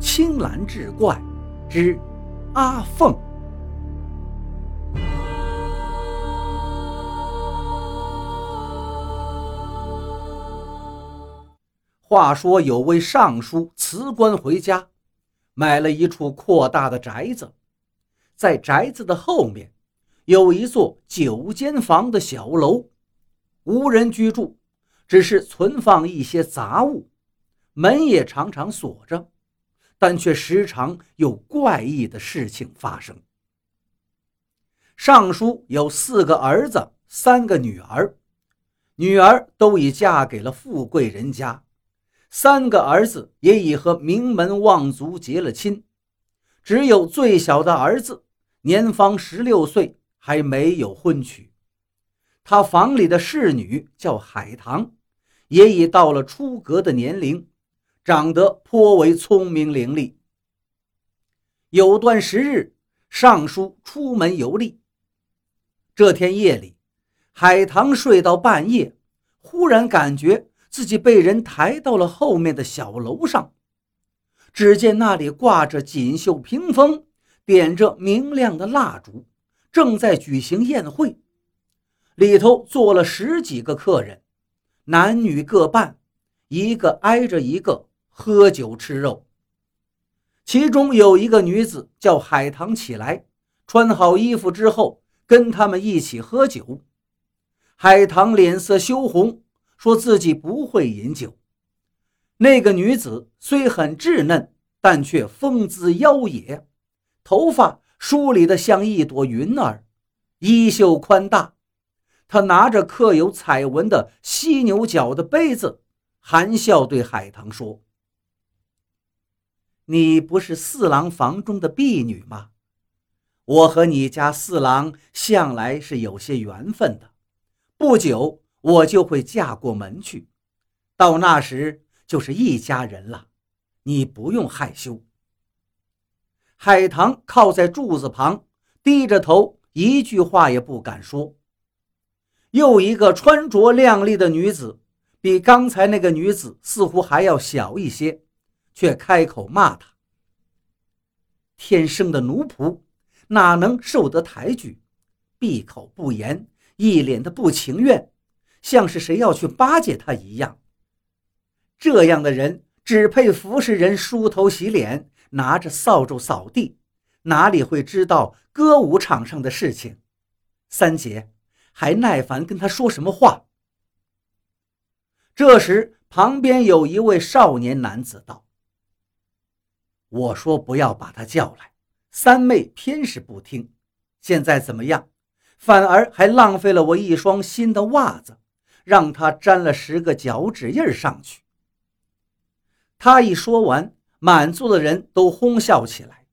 青蓝志怪之阿凤。话说有位尚书辞官回家，买了一处扩大的宅子，在宅子的后面有一座九间房的小楼，无人居住，只是存放一些杂物，门也常常锁着，但却时常有怪异的事情发生。尚书有四个儿子，三个女儿，女儿都已嫁给了富贵人家。三个儿子也已和名门望族结了亲，只有最小的儿子年方十六岁，还没有婚娶。他房里的侍女叫海棠，也已到了出阁的年龄，长得颇为聪明伶俐。有段时日，尚书出门游历。这天夜里，海棠睡到半夜，忽然感觉。自己被人抬到了后面的小楼上，只见那里挂着锦绣屏风，点着明亮的蜡烛，正在举行宴会。里头坐了十几个客人，男女各半，一个挨着一个喝酒吃肉。其中有一个女子叫海棠起来，穿好衣服之后，跟他们一起喝酒。海棠脸色羞红。说自己不会饮酒。那个女子虽很稚嫩，但却风姿妖冶，头发梳理得像一朵云儿，衣袖宽大。她拿着刻有彩纹的犀牛角的杯子，含笑对海棠说：“你不是四郎房中的婢女吗？我和你家四郎向来是有些缘分的，不久。”我就会嫁过门去，到那时就是一家人了。你不用害羞。海棠靠在柱子旁，低着头，一句话也不敢说。又一个穿着靓丽的女子，比刚才那个女子似乎还要小一些，却开口骂他：“天生的奴仆，哪能受得抬举？闭口不言，一脸的不情愿。”像是谁要去巴结他一样。这样的人只配服侍人梳头洗脸，拿着扫帚扫地，哪里会知道歌舞场上的事情？三姐还耐烦跟他说什么话？这时，旁边有一位少年男子道：“我说不要把他叫来，三妹偏是不听。现在怎么样？反而还浪费了我一双新的袜子。”让他沾了十个脚趾印上去。他一说完，满座的人都哄笑起来。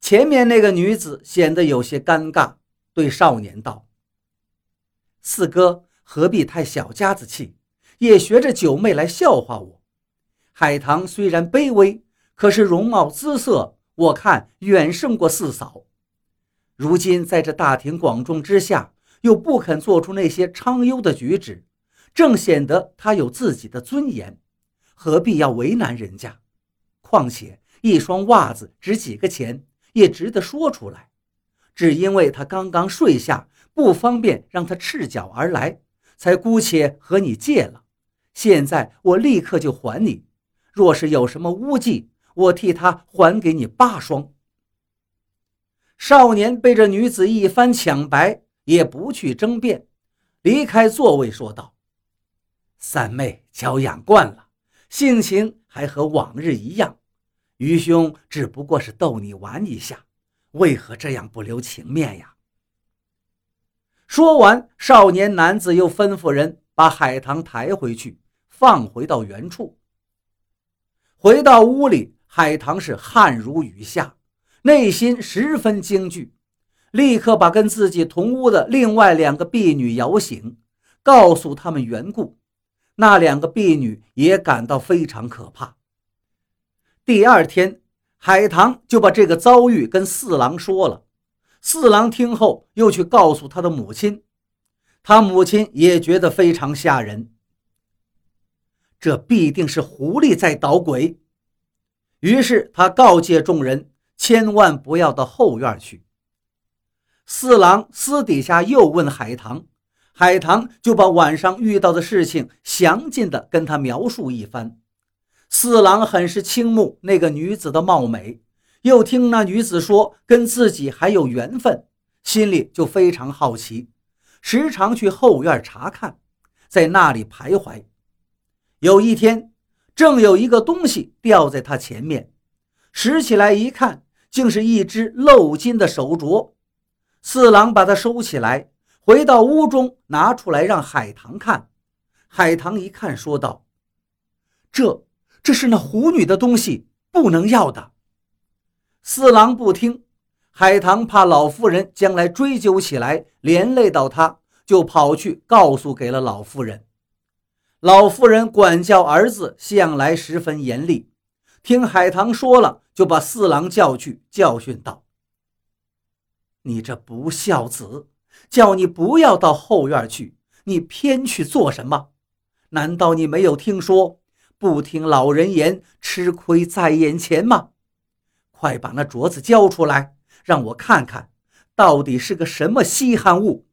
前面那个女子显得有些尴尬，对少年道：“四哥何必太小家子气，也学着九妹来笑话我？海棠虽然卑微，可是容貌姿色，我看远胜过四嫂。如今在这大庭广众之下。”又不肯做出那些昌优的举止，正显得他有自己的尊严，何必要为难人家？况且一双袜子值几个钱，也值得说出来。只因为他刚刚睡下，不方便让他赤脚而来，才姑且和你借了。现在我立刻就还你。若是有什么污迹，我替他还给你八双。少年被这女子一番抢白。也不去争辩，离开座位说道：“三妹娇养惯了，性情还和往日一样。愚兄只不过是逗你玩一下，为何这样不留情面呀？”说完，少年男子又吩咐人把海棠抬回去，放回到原处。回到屋里，海棠是汗如雨下，内心十分惊惧。立刻把跟自己同屋的另外两个婢女摇醒，告诉他们缘故。那两个婢女也感到非常可怕。第二天，海棠就把这个遭遇跟四郎说了。四郎听后又去告诉他的母亲，他母亲也觉得非常吓人。这必定是狐狸在捣鬼。于是他告诫众人，千万不要到后院去。四郎私底下又问海棠，海棠就把晚上遇到的事情详尽的跟他描述一番。四郎很是倾慕那个女子的貌美，又听那女子说跟自己还有缘分，心里就非常好奇，时常去后院查看，在那里徘徊。有一天。正有一个东西掉在他前面，拾起来一看，竟是一只镂金的手镯。四郎把它收起来，回到屋中，拿出来让海棠看。海棠一看，说道：“这，这是那狐女的东西，不能要的。”四郎不听，海棠怕老夫人将来追究起来，连累到他，就跑去告诉给了老夫人。老夫人管教儿子向来十分严厉，听海棠说了，就把四郎叫去教训道：“你这不孝子，叫你不要到后院去，你偏去做什么？难道你没有听说不听老人言，吃亏在眼前吗？快把那镯子交出来，让我看看，到底是个什么稀罕物。”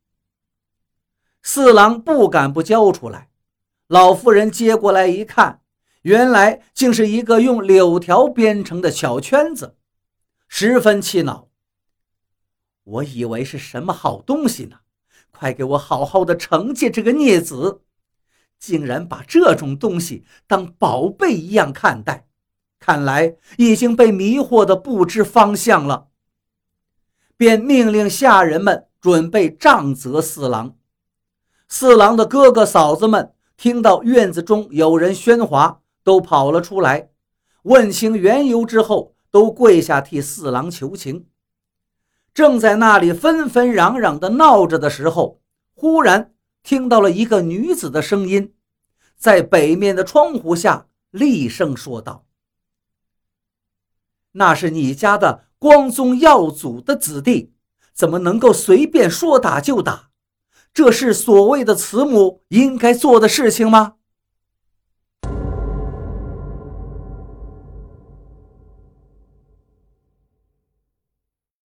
四郎不敢不交出来。老妇人接过来一看，原来竟是一个用柳条编成的小圈子，十分气恼。我以为是什么好东西呢？快给我好好的惩戒这个孽子！竟然把这种东西当宝贝一样看待，看来已经被迷惑的不知方向了。便命令下人们准备杖责四郎。四郎的哥哥嫂子们。听到院子中有人喧哗，都跑了出来。问清缘由之后，都跪下替四郎求情。正在那里纷纷攘攘的闹着的时候，忽然听到了一个女子的声音，在北面的窗户下厉声说道：“那是你家的光宗耀祖的子弟，怎么能够随便说打就打？”这是所谓的慈母应该做的事情吗？